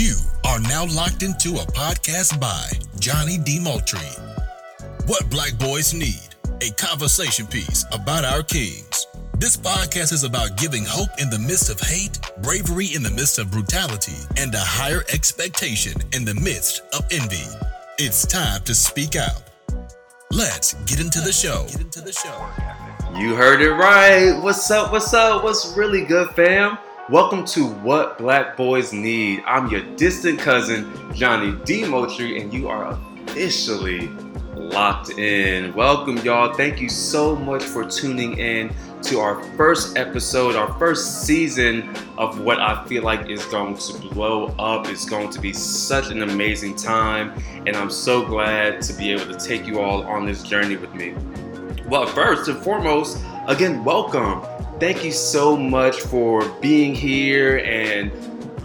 You are now locked into a podcast by Johnnie D. Moultrie. What Black Boys Need, a conversation piece about our kings. This podcast is about giving hope in the midst of hate, bravery in the midst of brutality, and a higher expectation in the midst of envy. It's time to speak out. Let's get into the show. Get into the show. You heard it right. What's up? What's up? What's really good, fam? Welcome to What Black Boys Need. I'm your distant cousin, Johnnie D. Moultrie, and you are officially locked in. Welcome, y'all. Thank you so much for tuning in to our first episode, our first season of what I feel like is going to blow up. It's going to be such an amazing time, and I'm so glad to be able to take you all on this journey with me. Well, first and foremost, again, welcome. Thank you so much for being here and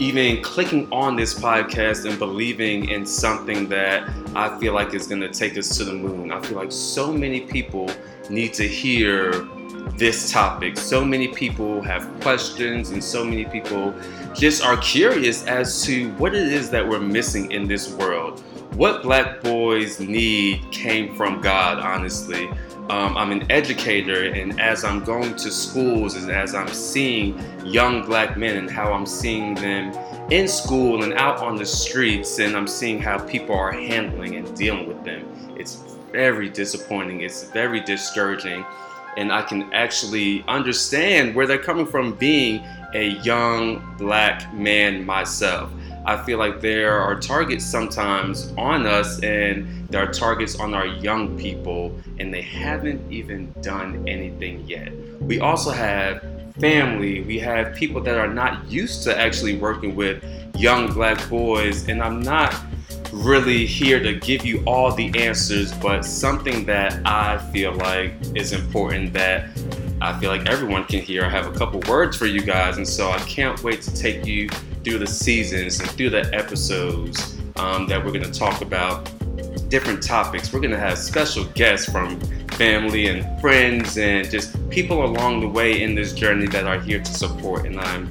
even clicking on this podcast and believing in something that I feel like is going to take us to the moon. I feel like so many people need to hear this topic. So many people have questions, and so many people just are curious as to what it is that we're missing in this world. What black boys need came from God, honestly. Um, I'm an educator, and as I'm going to schools and as I'm seeing young black men and how I'm seeing them in school and out on the streets, and I'm seeing how people are handling and dealing with them, it's very disappointing. It's very discouraging. And I can actually understand where they're coming from being a young black man myself. I feel like there are targets sometimes on us, and there are targets on our young people, and they haven't even done anything yet. We also have family, we have people that are not used to actually working with young black boys, and I'm not really here to give you all the answers, but something that I feel like is important that I feel like everyone can hear. I have a couple words for you guys, and so I can't wait to take you through the seasons and through the episodes um, that we're going to talk about different topics. We're going to have special guests from family and friends and just people along the way in this journey that are here to support. And I'm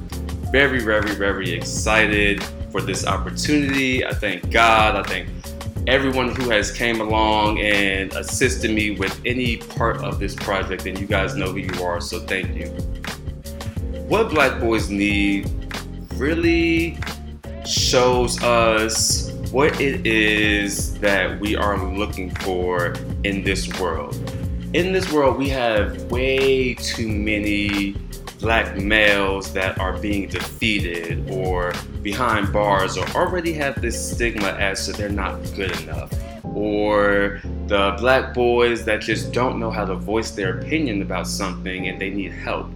very, very, very excited for this opportunity. I thank God. I thank everyone who has came along and assisted me with any part of this project. And you guys know who you are, so thank you. What Black Boys Need really shows us what it is that we are looking for in this world. In this world, we have way too many black males that are being defeated or behind bars or already have this stigma as to they're not good enough. Or the black boys that just don't know how to voice their opinion about something and they need help.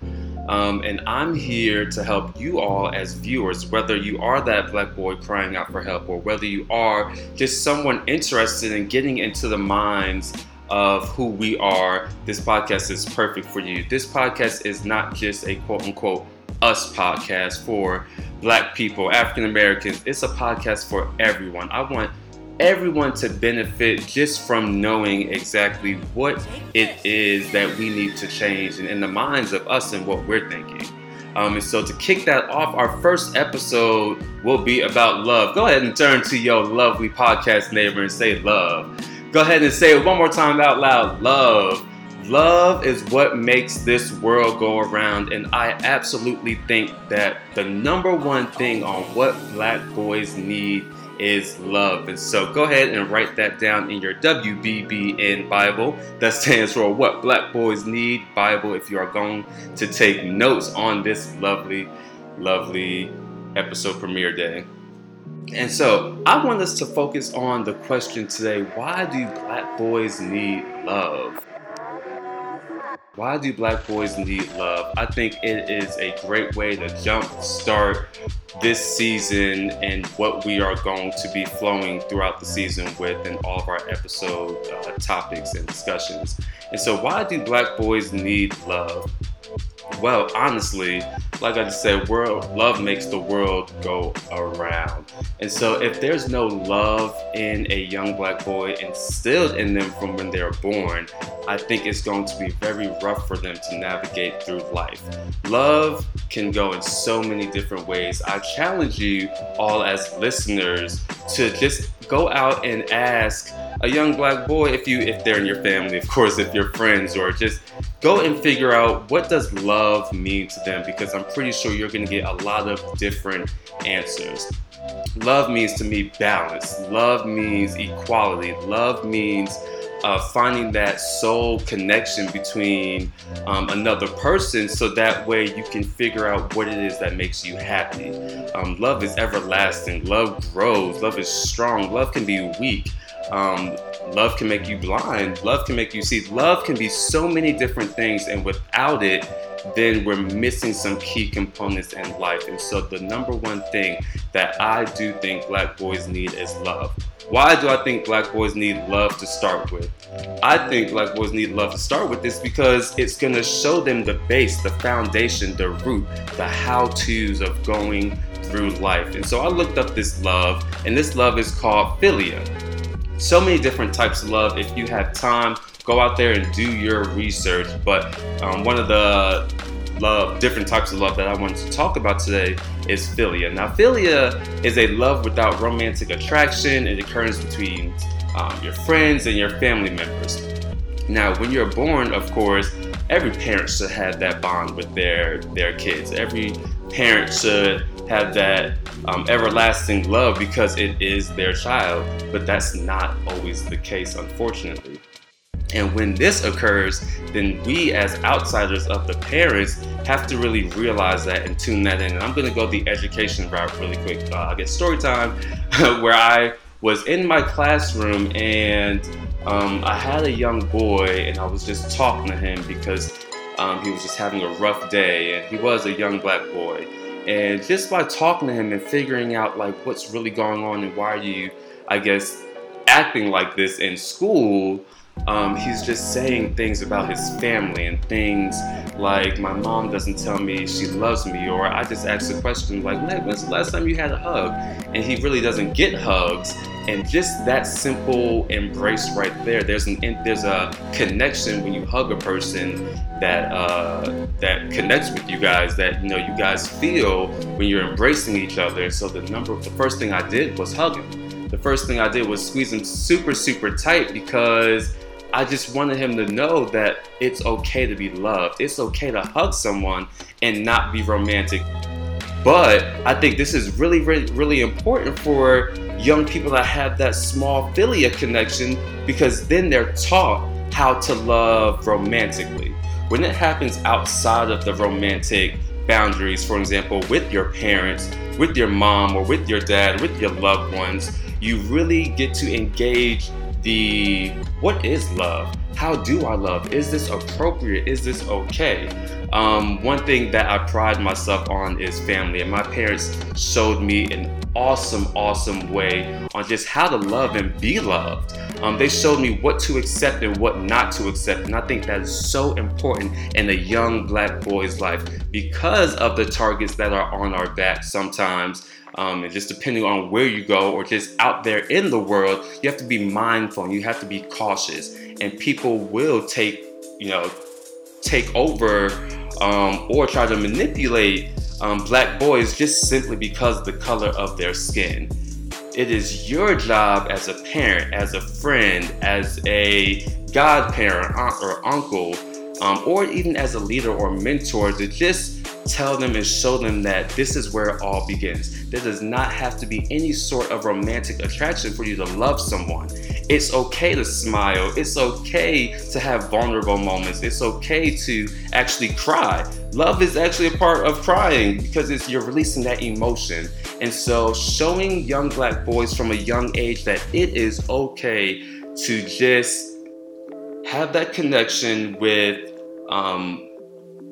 Um, and I'm here to help you all as viewers, whether you are that black boy crying out for help or whether you are just someone interested in getting into the minds of who we are. This podcast is perfect for you. This podcast is not just a quote unquote us podcast for black people, African Americans. It's a podcast for everyone. I want everyone to benefit just from knowing exactly what it is that we need to change and in the minds of us and what we're thinking. Um, and so to kick that off, our first episode will be about love. Go ahead and turn to your lovely podcast neighbor and say love. Go ahead and say it one more time out loud. Love. Love is what makes this world go around, and I absolutely think that the number one thing on what black boys need is love. And so go ahead and write that down in your WBBN Bible. That stands for What Black Boys Need Bible if you are going to take notes on this lovely, lovely episode premiere day. And so I want us to focus on the question today why do black boys need love? Why do black boys need love? I think it is a great way to jump start this season and what we are going to be flowing throughout the season with in all of our episode uh, topics and discussions. And so, why do black boys need love? Well, honestly, like I just said, world love makes the world go around. And so if there's no love in a young black boy instilled in them from when they're born, I think it's going to be very rough for them to navigate through life. Love can go in so many different ways. I challenge you all as listeners to just go out and ask a young black boy if you if they're in your family, of course, if you're friends or just go and figure out what does love mean to them because I'm pretty sure you're going to get a lot of different answers. Love means to me balance. Love means equality. Love means uh, finding that soul connection between um, another person so that way you can figure out what it is that makes you happy. Um, love is everlasting. Love grows. Love is strong. Love can be weak. Um, love can make you blind. Love can make you see. Love can be so many different things, and without it, then we're missing some key components in life. And so, the number one thing that I do think black boys need is love. Why do I think black boys need love to start with? I think black boys need love to start with this because it's to show them the base, the foundation, the root, the how to's of going through life. And so I looked up this love, and this love is called philia so many different types of love. If you have time, go out there and do your research. But um, one of the love, different types of love that I wanted to talk about today is philia. Now, philia is a love without romantic attraction. It occurs between um, your friends and your family members. Now, when you're born, of course, every parent should have that bond with their their kids. Every parent should have that um, everlasting love because it is their child, but that's not always the case, unfortunately. And when this occurs, then we as outsiders of the parents have to really realize that and tune that in. And I'm to go the education route really quick. Uh, I get story time where I was in my classroom and um, I had a young boy and I was just talking to him because um, he was just having a rough day and he was a young black boy. And just by talking to him and figuring out like what's really going on and why are you, I guess, acting like this in school, um, he's just saying things about his family and things like my mom doesn't tell me she loves me, or I just ask a question like, when's the last time you had a hug? And he really doesn't get hugs. And just that simple embrace right there, there's an there's a connection when you hug a person that uh, that connects with you guys that you know you guys feel when you're embracing each other. So the number the first thing I did was hug him. The first thing I did was squeeze him super super tight because I just wanted him to know that it's okay to be loved. It's okay to hug someone and not be romantic. But I think this is really, really, really important for young people that have that small philia connection because then they're taught how to love romantically. When it happens outside of the romantic boundaries, for example, with your parents, with your mom, or with your dad, with your loved ones, you really get to engage the what is love? How do I love? Is this appropriate? Is this okay? Um, one thing that I pride myself on is family, and my parents showed me an awesome, awesome way on just how to love and be loved. Um, they showed me what to accept and what not to accept, and I think that is so important in a young black boy's life because of the targets that are on our back sometimes. Um, and just depending on where you go or just out there in the world, you have to be mindful and you have to be cautious. And people will take, you know, take over um, or try to manipulate um, black boys just simply because the color of their skin. It is your job as a parent, as a friend, as a godparent, aunt or uncle, um, or even as a leader or mentor to just tell them and show them that this is where it all begins. There does not have to be any sort of romantic attraction for you to love someone. It's okay to smile. It's okay to have vulnerable moments. It's okay to actually cry. Love is actually a part of crying because it's you're releasing that emotion. And so showing young black boys from a young age that it is okay to just have that connection with um,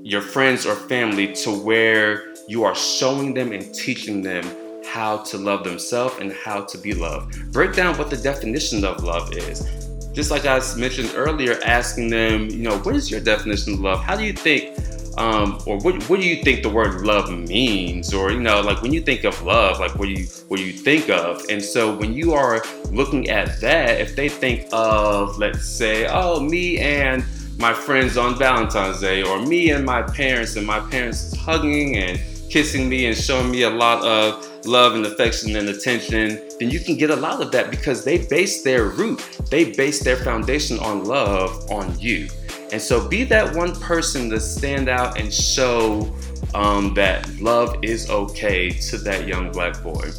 your friends or family to where you are showing them and teaching them how to love themselves and how to be loved. Break down what the definition of love is. Just like I mentioned earlier, asking them, you know, what is your definition of love? How do you think um, or what, what do you think the word love means or you know like when you think of love like what do you what do you think of and so when you are looking at that if they think of let's say oh me and my friends on valentine's day or me and my parents and my parents hugging and kissing me and showing me a lot of love and affection and attention then you can get a lot of that because they base their root they base their foundation on love on you and so be that one person to stand out and show um, that love is okay to that young black boy.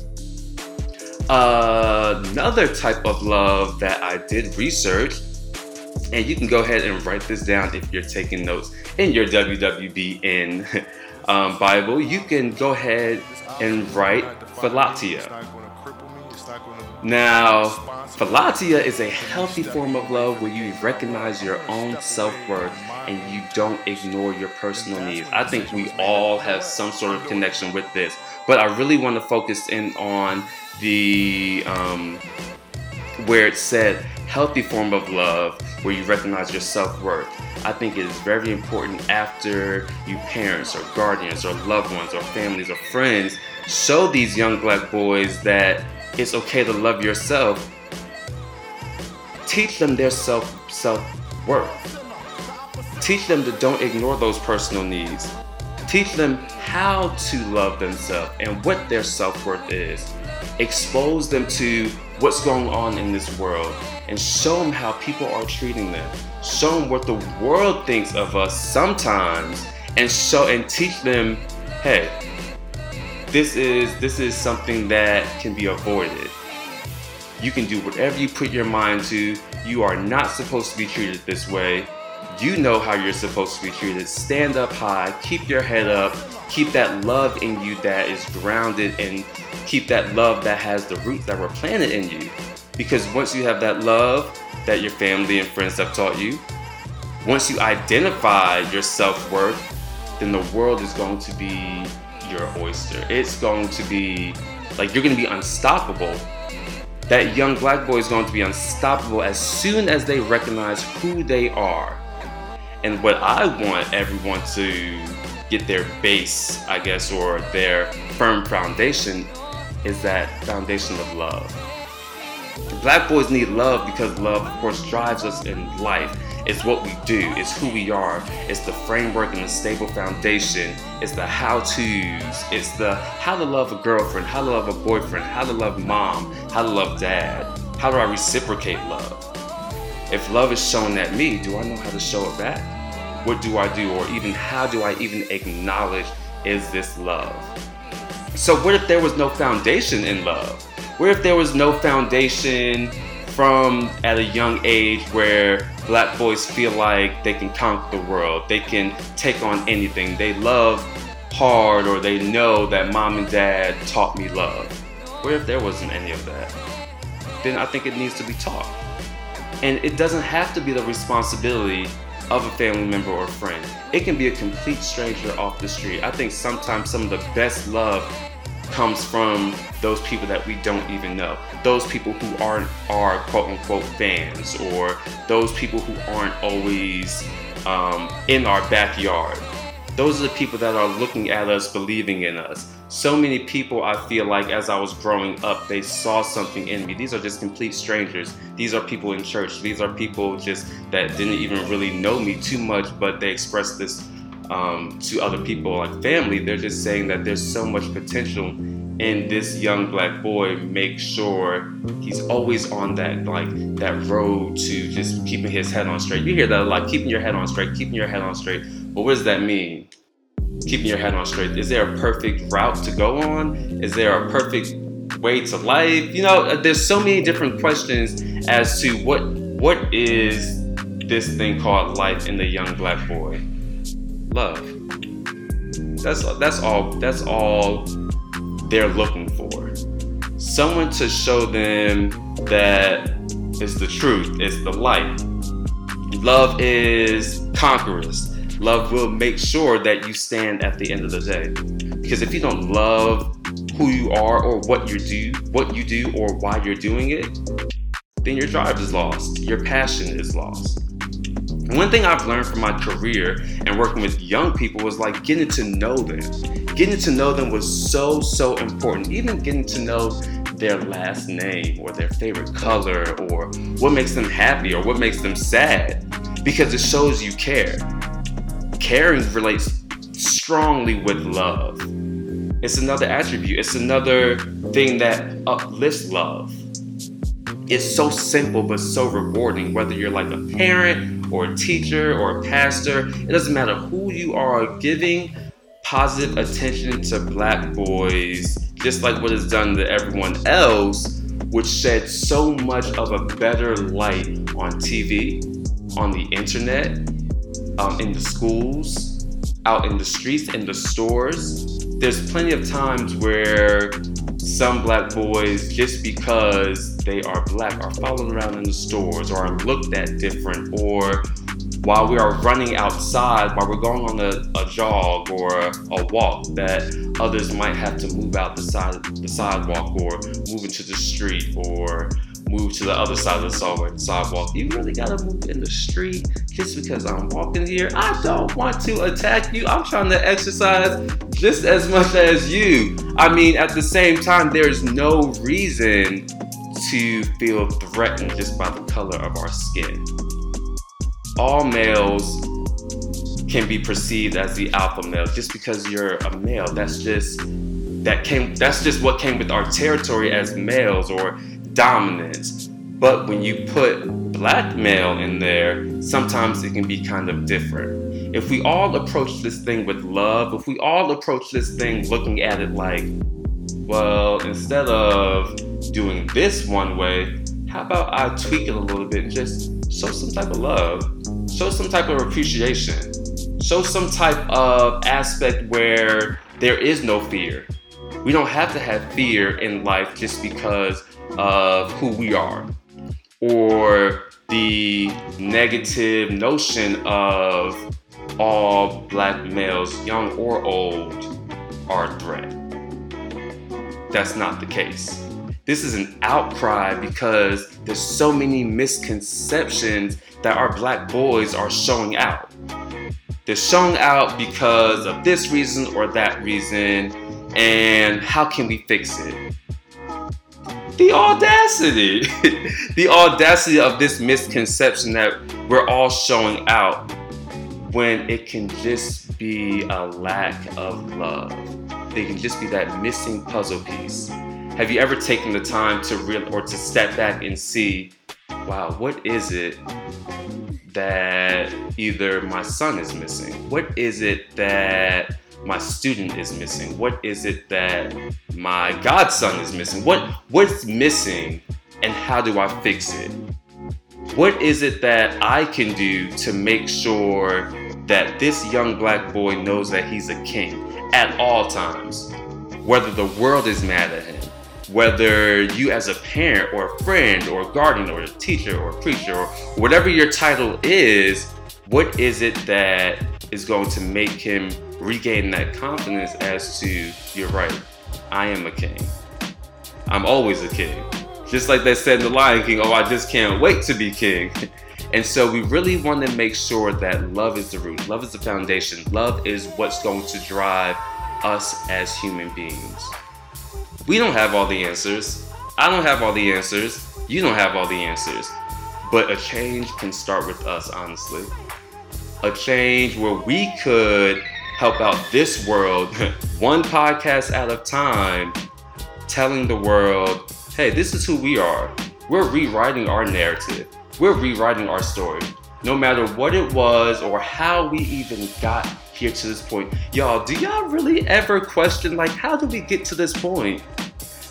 Uh, another type of love that I did research, and you can go ahead and write this down if you're taking notes in your WWBN um, Bible. You can go ahead and write Philautia. Now, Philautia is a healthy form of love where you recognize your own self worth and you don't ignore your personal needs. I think we all have some sort of connection with this, but I really want to focus in on the um, where it said healthy form of love where you recognize your self worth. I think it is very important after you parents or guardians or loved ones or families or friends show these young black boys that it's okay to love yourself. Teach them their self self worth. Teach them to don't ignore those personal needs. Teach them how to love themselves and what their self worth is. Expose them to what's going on in this world and show them how people are treating them. Show them what the world thinks of us sometimes and show and teach them, hey, this is this is something that can be avoided. You can do whatever you put your mind to. You are not supposed to be treated this way. You know how you're supposed to be treated. Stand up high, keep your head up, keep that love in you that is grounded, and keep that love that has the roots that were planted in you. Because once you have that love that your family and friends have taught you, once you identify your self worth, then the world is going to be your oyster. It's going to be like you're going to be unstoppable. That young black boy is going to be unstoppable as soon as they recognize who they are. And what I want everyone to get their base, I guess, or their firm foundation is that foundation of love. Black boys need love because love, of course, drives us in life. It's what we do, it's who we are, it's the framework and the stable foundation, it's the how to's, it's the how to love a girlfriend, how to love a boyfriend, how to love mom, how to love dad, how do I reciprocate love? If love is shown at me, do I know how to show it back? What do I do, or even how do I even acknowledge is this love? So, what if there was no foundation in love? What if there was no foundation from at a young age where black boys feel like they can conquer the world, they can take on anything, they love hard, or they know that mom and dad taught me love. What if there wasn't any of that? Then I think it needs to be taught. And it doesn't have to be the responsibility of a family member or friend. It can be a complete stranger off the street. I think sometimes some of the best love comes from those people that we don't even know. Those people who aren't our quote unquote fans, or those people who aren't always um, in our backyard. Those are the people that are looking at us, believing in us. So many people, I feel like, as I was growing up, they saw something in me. These are just complete strangers. These are people in church. These are people just that didn't even really know me too much, but they expressed this um, to other people like family, they're just saying that there's so much potential in this young black boy. Make sure he's always on that like that road to just keeping his head on straight. You hear that a lot, keeping your head on straight, keeping your head on straight. But what does that mean? Keeping your head on straight. Is there a perfect route to go on? Is there a perfect way to life? You know, there's so many different questions as to what what is this thing called life in the young black boy love. That's that's all that's all they're looking for. Someone to show them that it's the truth, it's the light. Love is conquerors. Love will make sure that you stand at the end of the day. Because if you don't love who you are or what you do, what you do or why you're doing it, then your drive is lost. Your passion is lost. One thing I've learned from my career and working with young people was like getting to know them. Getting to know them was so, so important. Even getting to know their last name or their favorite color or what makes them happy or what makes them sad because it shows you care. Caring relates strongly with love. It's another attribute, it's another thing that uplifts love. It's so simple but so rewarding, whether you're like a parent or a teacher or a pastor, it doesn't matter who you are giving positive attention to black boys, just like what is done to everyone else, would shed so much of a better light on TV, on the internet, um, in the schools, out in the streets, in the stores. There's plenty of times where some black boys, just because they are black, are followed around in the stores or are looked at different, or while we are running outside, while we're going on a, a jog or a, walk, that others might have to move out the side the sidewalk or move into the street or move to the other side of the sidewalk. You really gotta move in the street just because I'm walking here. I don't want to attack you. I'm trying to exercise just as much as you. I mean, at the same time, there's no reason to feel threatened just by the color of our skin. All males can be perceived as the alpha male just because you're a male. That's just that came that's just what came with our territory as males or dominance. But when you put black male in there, sometimes it can be kind of different. If we all approach this thing with love, if we all approach this thing looking at it like, well, instead of doing this one way, how about I tweak it a little bit and just show some type of love, show some type of appreciation, show some type of aspect where there is no fear. We don't have to have fear in life just because of who we are or the negative notion of all black males, young or old, are a threat. That's not the case. This is an outcry because there's so many misconceptions that our black boys are showing out. They're showing out because of this reason or that reason, and how can we fix it? The audacity, the audacity of this misconception that we're all showing out when it can just be a lack of love. They can just be that missing puzzle piece. Have you ever taken the time to real or to step back and see, wow, what is it that either my son is missing? What is it that my student is missing? What is it that my godson is missing? What what's missing and how do I fix it? What is it that I can do to make sure that this young black boy knows that he's a king at all times? Whether the world is mad at him, whether you as a parent or a friend or a guardian or a teacher or a preacher or whatever your title is, what is it that is going to make him regain that confidence as to you're right, I am a king. I'm always a king. Just like they said in The Lion King, oh, I just can't wait to be king. And so we really want to make sure that love is the root, love is the foundation, love is what's going to drive us as human beings. We don't have all the answers. I don't have all the answers. You don't have all the answers. But a change can start with us, honestly. A change where we could help out this world one podcast at a time, telling the world, hey, this is who we are. We're rewriting our narrative, we're rewriting our story. No matter what it was or how we even got here to this point. Y'all, do y'all really ever question, like, how did we get to this point?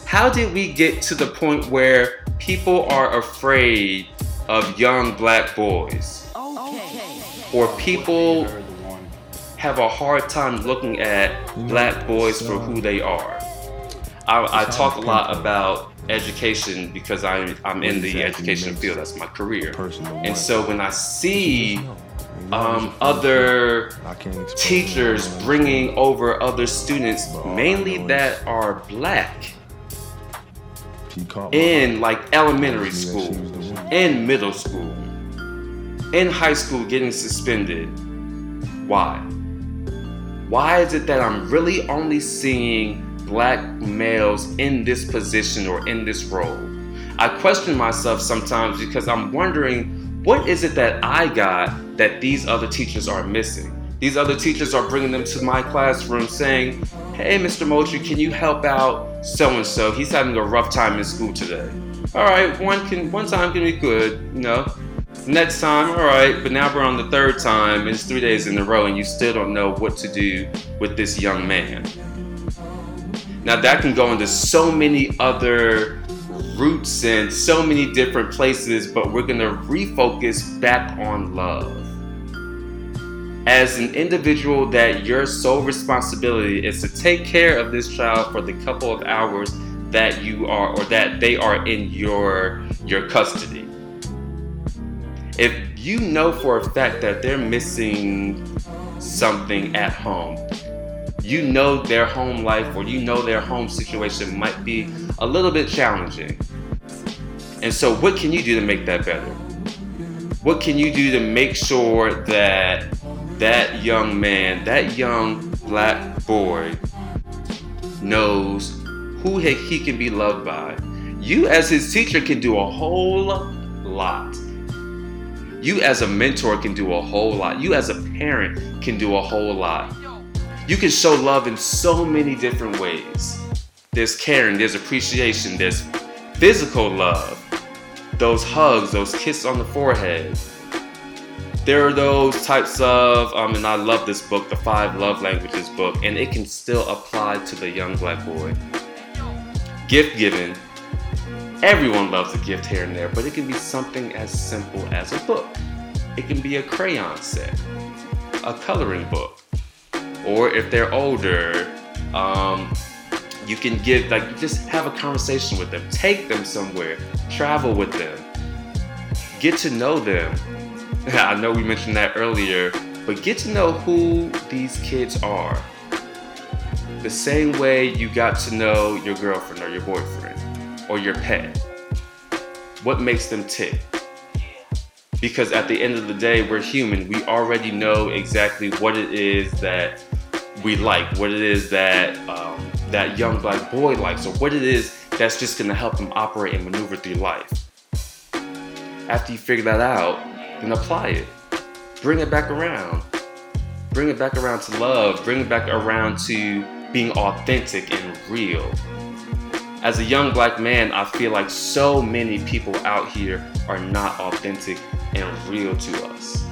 How did we get to the point where people are afraid of young black boys? Okay. Or people have a hard time looking at black boys for who they are. I, I talk a lot about education because I'm, I'm in the education field. That's my career. And so when I see um, other teachers bringing over other students, mainly that are black, in like elementary school, in middle school, in high school getting suspended. Why? Why is it that I'm really only seeing black males in this position or in this role? I question myself sometimes because I'm wondering what is it that I got that these other teachers are missing? These other teachers are bringing them to my classroom saying, Hey, Mr. Moultrie, can you help out so and so? He's having a rough time in school today. All right, one can one time can be good, you know. Next time, all right, but now we're on the third time. It's three days in a row, and you still don't know what to do with this young man. Now that can go into so many other roots and so many different places, but we're gonna refocus back on love as an individual that your sole responsibility is to take care of this child for the couple of hours that you are or that they are in your your custody if you know for a fact that they're missing something at home you know their home life or you know their home situation might be a little bit challenging and so what can you do to make that better what can you do to make sure that that young man, that young black boy knows who he can be loved by. You, as his teacher, can do a whole lot. You, as a mentor, can do a whole lot. You, as a parent, can do a whole lot. You can show love in so many different ways. There's caring, there's appreciation, there's physical love, those hugs, those kisses on the forehead, there are those types of, um, and I love this book, the Five Love Languages book, and it can still apply to the young black boy. Gift giving. Everyone loves a gift here and there, but it can be something as simple as a book. It can be a crayon set, a coloring book, or if they're older, um, you can give like just have a conversation with them, take them somewhere, travel with them, get to know them, I know we mentioned that earlier, but get to know who these kids are. The same way you got to know your girlfriend or your boyfriend or your pet. What makes them tick? Because at the end of the day, we're human. We already know exactly what it is that we like, what it is that um, that young black boy likes, or what it is that's just gonna help them operate and maneuver through life. After you figure that out, then apply it. Bring it back around. Bring it back around to love. Bring it back around to being authentic and real. As a young black man, I feel like so many people out here are not authentic and real to us.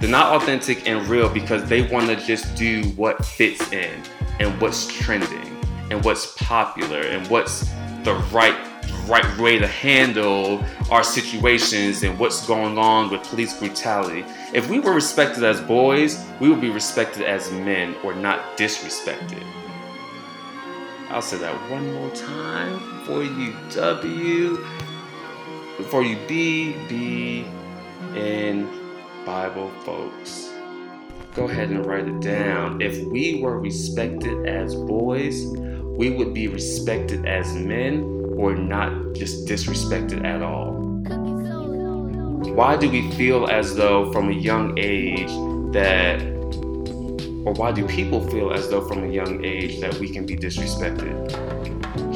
They're not authentic and real because they want to just do what fits in and what's trending and what's popular and what's the right right way to handle our situations and what's going on with police brutality. If we were respected as boys, we would be respected as men or not disrespected. I'll say that one more time for you W, for you B, B, and Bible folks. Go ahead and write it down. If we were respected as boys, we would be respected as men or not just disrespected at all? Why do we feel as though from a young age that, or why do people feel as though from a young age that we can be disrespected?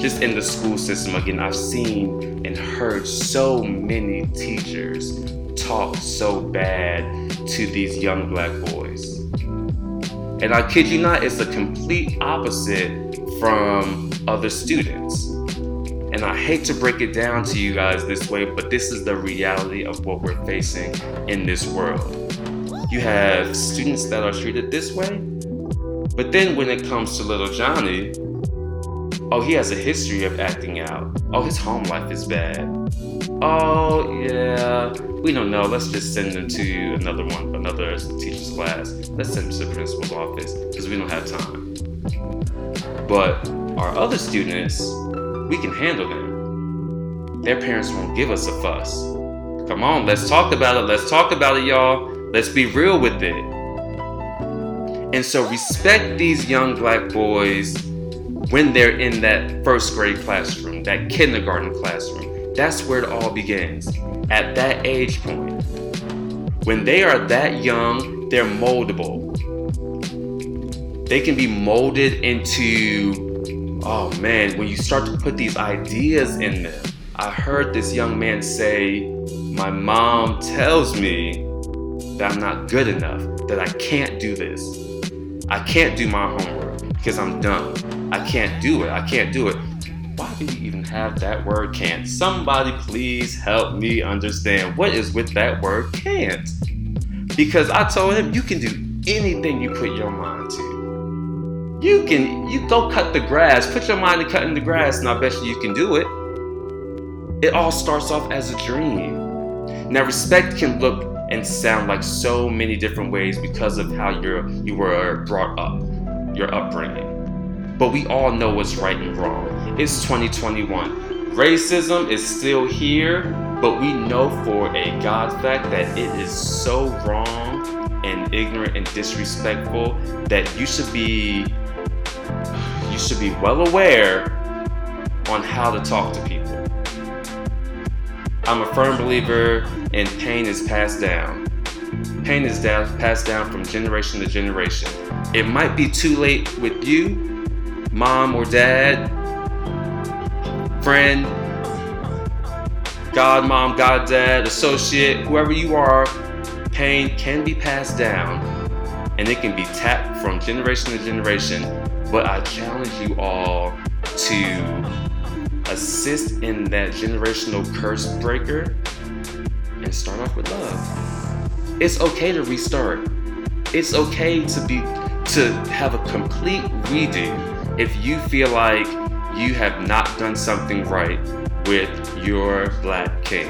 Just in the school system, again, I've seen and heard so many teachers talk so bad to these young black boys. And I kid you not, it's the complete opposite from other students. And I hate to break it down to you guys this way, but this is the reality of what we're facing in this world. You have students that are treated this way, but then when it comes to little Johnny, oh, he has a history of acting out. Oh, his home life is bad. Oh, yeah, we don't know. Let's just send him to another one, another teacher's class. Let's send him to the principal's office because we don't have time. But our other students, we can handle them. Their parents won't give us a fuss. Come on, let's talk about it. Let's talk about it, y'all. Let's be real with it. And so respect these young black boys when they're in that first grade classroom, that kindergarten classroom. That's where it all begins. At that age point, When they are that young, they're moldable. They can be molded into, oh man, when you start to put these ideas in them. I heard this young man say, My mom tells me that I'm not good enough, that I can't do this. I can't do my homework because I'm dumb. I can't do it. I can't do it. Why do you even have that word can't? Somebody please help me understand what is with that word can't. Because I told him you can do anything you put your mind to. You can you go cut the grass, put your mind to cutting the grass, and I bet you you can do it. It all starts off as a dream. Now respect can look and sound like so many different ways because of how you're you were brought up, your upbringing. But we all know what's right and wrong. It's 2021. Racism is still here, but we know for a God fact that it is so wrong and ignorant and disrespectful that you should be you should be well aware on how to talk to people. I'm a firm believer in pain is passed down. Pain is down, passed down from generation to generation. It might be too late with you, mom or dad, friend, god mom, god dad, associate, whoever you are, pain can be passed down and it can be tapped from generation to generation. But I challenge you all to assist in that generational curse breaker and start off with love. It's okay to restart. It's okay to be to have a complete redo if you feel like you have not done something right with your black king,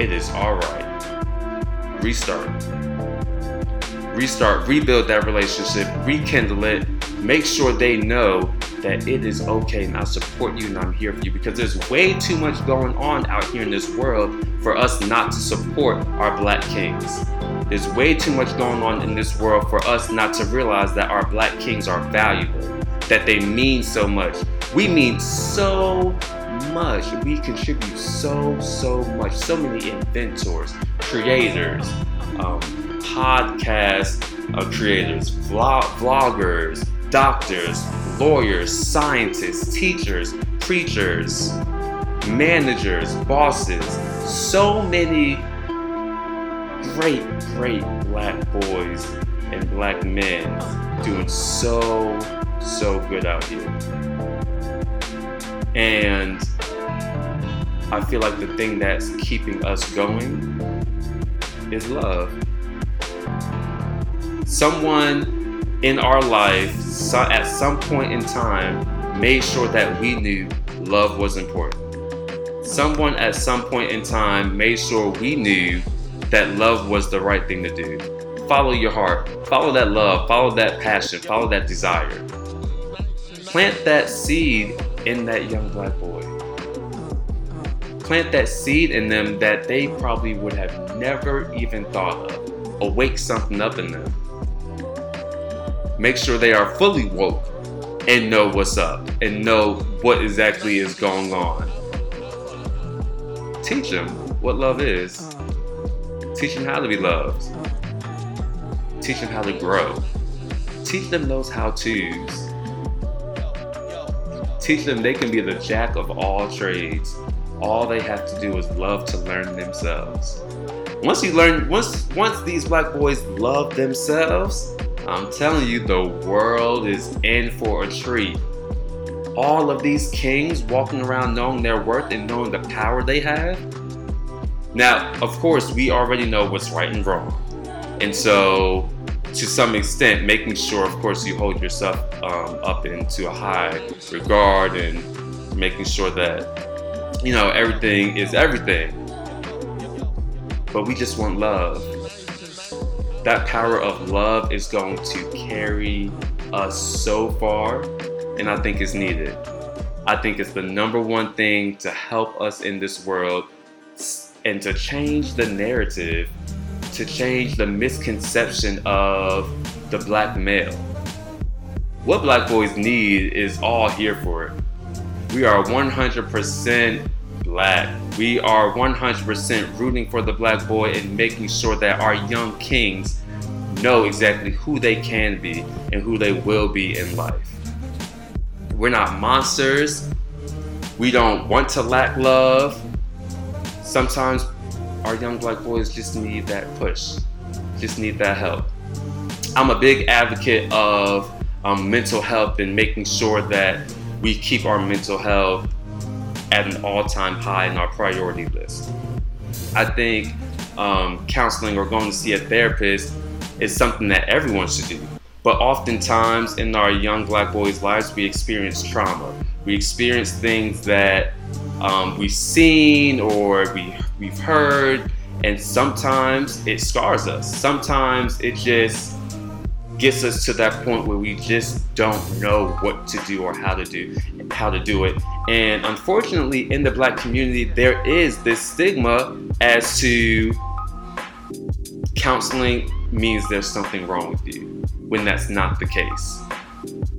it is alright. Restart. Restart, rebuild that relationship, rekindle it, make sure they know that it is okay and I support you and I'm here for you because there's way too much going on out here in this world for us not to support our black kings. There's way too much going on in this world for us not to realize that our black kings are valuable that they mean so much. We mean so much. We contribute so, so much. So many inventors, creators, um, podcast uh, creators, vlog- vloggers, doctors, lawyers, scientists, teachers, preachers, managers, bosses. So many great, great black boys and black men doing so so good out here. And I feel like the thing that's keeping us going is love. Someone in our life, at some point in time, made sure that we knew love was important. Someone at some point in time made sure we knew that love was the right thing to do. Follow your heart, follow that love, follow that passion, follow that desire plant that seed in that young black boy. Plant that seed in them that they probably would have never even thought of. Awake something up in them. Make sure they are fully woke and know what's up and know what exactly is going on. Teach them what love is. Teach them how to be loved. Teach them how to grow. Teach them those how to's Teach them they can be the jack of all trades. All they have to do is love to learn themselves. Once you learn, once once these black boys love themselves, I'm telling you, the world is in for a treat. All of these kings walking around knowing their worth and knowing the power they have. Now, of course, we already know what's right and wrong. And so to some extent, making sure, of course, you hold yourself um, up into a high regard and making sure that, you know, everything is everything. But we just want love. That power of love is going to carry us so far, and I think it's needed. I think it's the number one thing to help us in this world and to change the narrative to change the misconception of the black male. What black boys need is all here for it. We are 100% black. We are 100% rooting for the black boy and making sure that our young kings know exactly who they can be and who they will be in life. We're not monsters. We don't want to lack love. Sometimes our young black boys just need that push, just need that help. I'm a big advocate of um, mental health and making sure that we keep our mental health at an all time high in our priority list. I think um, counseling or going to see a therapist is something that everyone should do. But oftentimes in our young black boys' lives, we experience trauma. We experience things that um, we've seen or we, we've heard, and sometimes it scars us. Sometimes it just gets us to that point where we just don't know what to do or how to do how to do it. And unfortunately, in the black community, there is this stigma as to counseling means there's something wrong with you when that's not the case.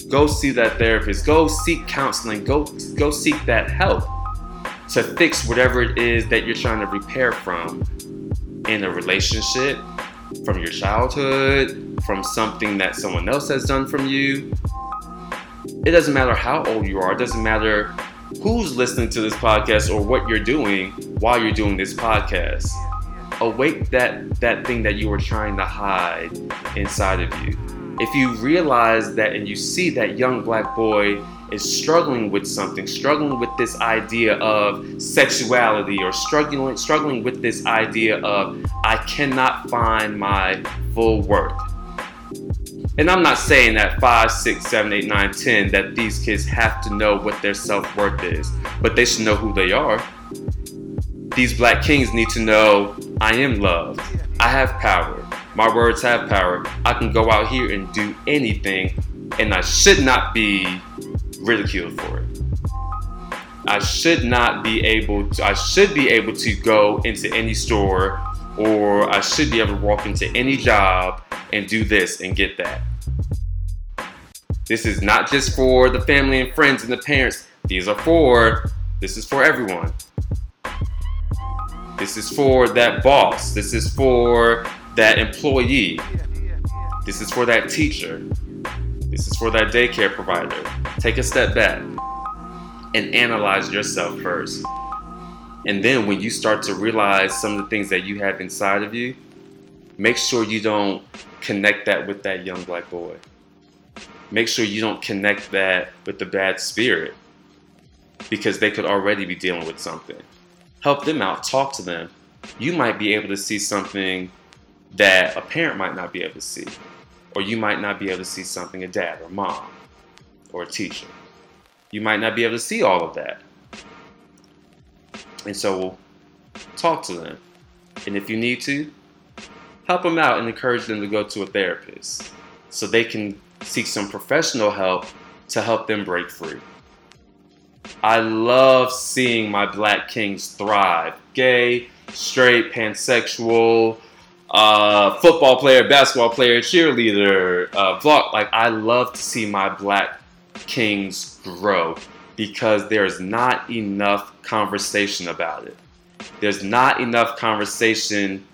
Go see that therapist, go seek counseling, go go seek that help to fix whatever it is that you're trying to repair from in a relationship, from your childhood, from something that someone else has done from you. It doesn't matter how old you are, it doesn't matter who's listening to this podcast or what you're doing while you're doing this podcast. Awake that that thing that you were trying to hide inside of you. If you realize that and you see that young black boy is struggling with something, struggling with this idea of sexuality or struggling struggling with this idea of I cannot find my full worth. And I'm not saying that five, six, seven, eight, nine, ten that these kids have to know what their self-worth is, but they should know who they are. These black kings need to know I am loved. I have power. My words have power. I can go out here and do anything, and I should not be ridiculed for it. I should not be able to, I should be able to go into any store or I should be able to walk into any job and do this and get that. This is not just for the family and friends and the parents. These are for, this is for everyone. This is for that boss. This is for that employee. This is for that teacher. This is for that daycare provider. Take a step back and analyze yourself first. And then when you start to realize some of the things that you have inside of you, make sure you don't connect that with that young black boy. Make sure you don't connect that with the bad spirit because they could already be dealing with something. Help them out, talk to them. You might be able to see something that a parent might not be able to see, or you might not be able to see something a dad or mom or a teacher. You might not be able to see all of that. And so talk to them. And if you need to, help them out and encourage them to go to a therapist so they can seek some professional help to help them break free. I love seeing my black kings thrive. Gay, straight, pansexual, uh, football player, basketball player, cheerleader, uh, vlog. Like, I love to see my black kings grow because there's not enough conversation about it. There's not enough conversation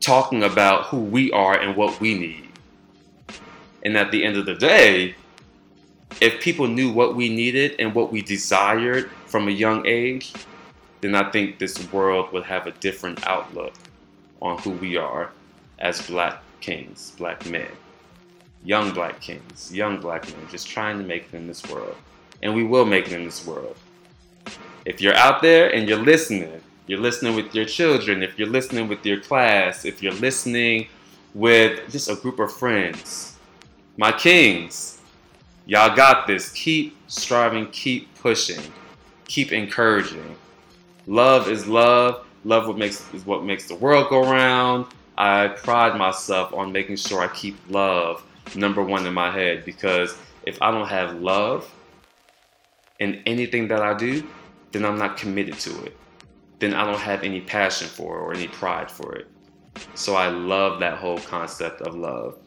talking about who we are and what we need. And at the end of the day, if people knew what we needed and what we desired from a young age, then I think this world would have a different outlook on who we are as black kings, black men, young black kings, young black men, just trying to make it in this world. And we will make it in this world. If you're out there and you're listening, you're listening with your children, if you're listening with your class, if you're listening with just a group of friends, my kings, y'all got this. Keep striving, keep pushing, keep encouraging. Love is love. Love what makes is what makes the world go round. I pride myself on making sure I keep love number one in my head because if I don't have love in anything that I do, then I'm not committed to it. Then I don't have any passion for it or any pride for it. So I love that whole concept of love.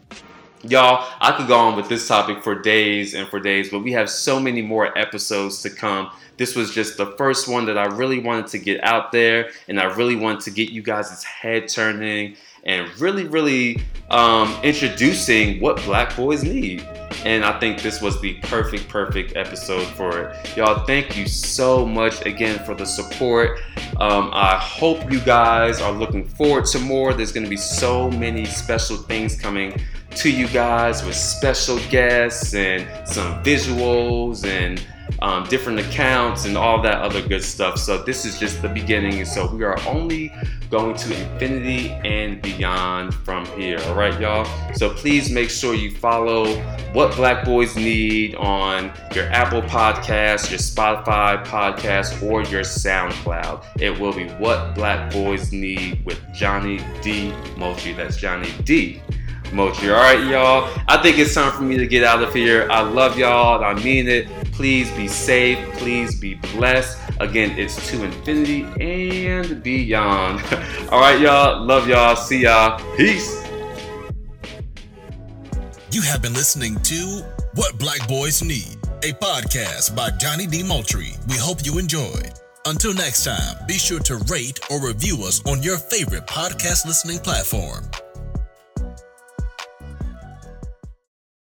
Y'all, I could go on with this topic for days and for days, but we have so many more episodes to come. This was just the first one that I really wanted to get out there, and I really wanted to get you guys' head turning and really, really um, introducing what black boys need. And I think this was the perfect, perfect episode for it. Y'all, thank you so much again for the support. Um, I hope you guys are looking forward to more. There's going to be so many special things coming to you guys with special guests and some visuals and um, different accounts and all that other good stuff. So this is just the beginning. So we are only going to infinity and beyond from here. All right, y'all. So please make sure you follow what Black Boys Need on your Apple Podcast, your Spotify podcast, or your SoundCloud. It will be What Black Boys Need with Johnnie D. Moultrie. That's Johnnie D. Moultrie. All right, y'all. I think it's time for me to get out of here. I love y'all. I mean it. Please be safe. Please be blessed. Again, it's to infinity and beyond. All right, y'all. Love y'all. See y'all. Peace. You have been listening to What Black Boys Need, a podcast by Johnnie D. Moultrie. We hope you enjoyed. Until next time, be sure to rate or review us on your favorite podcast listening platform.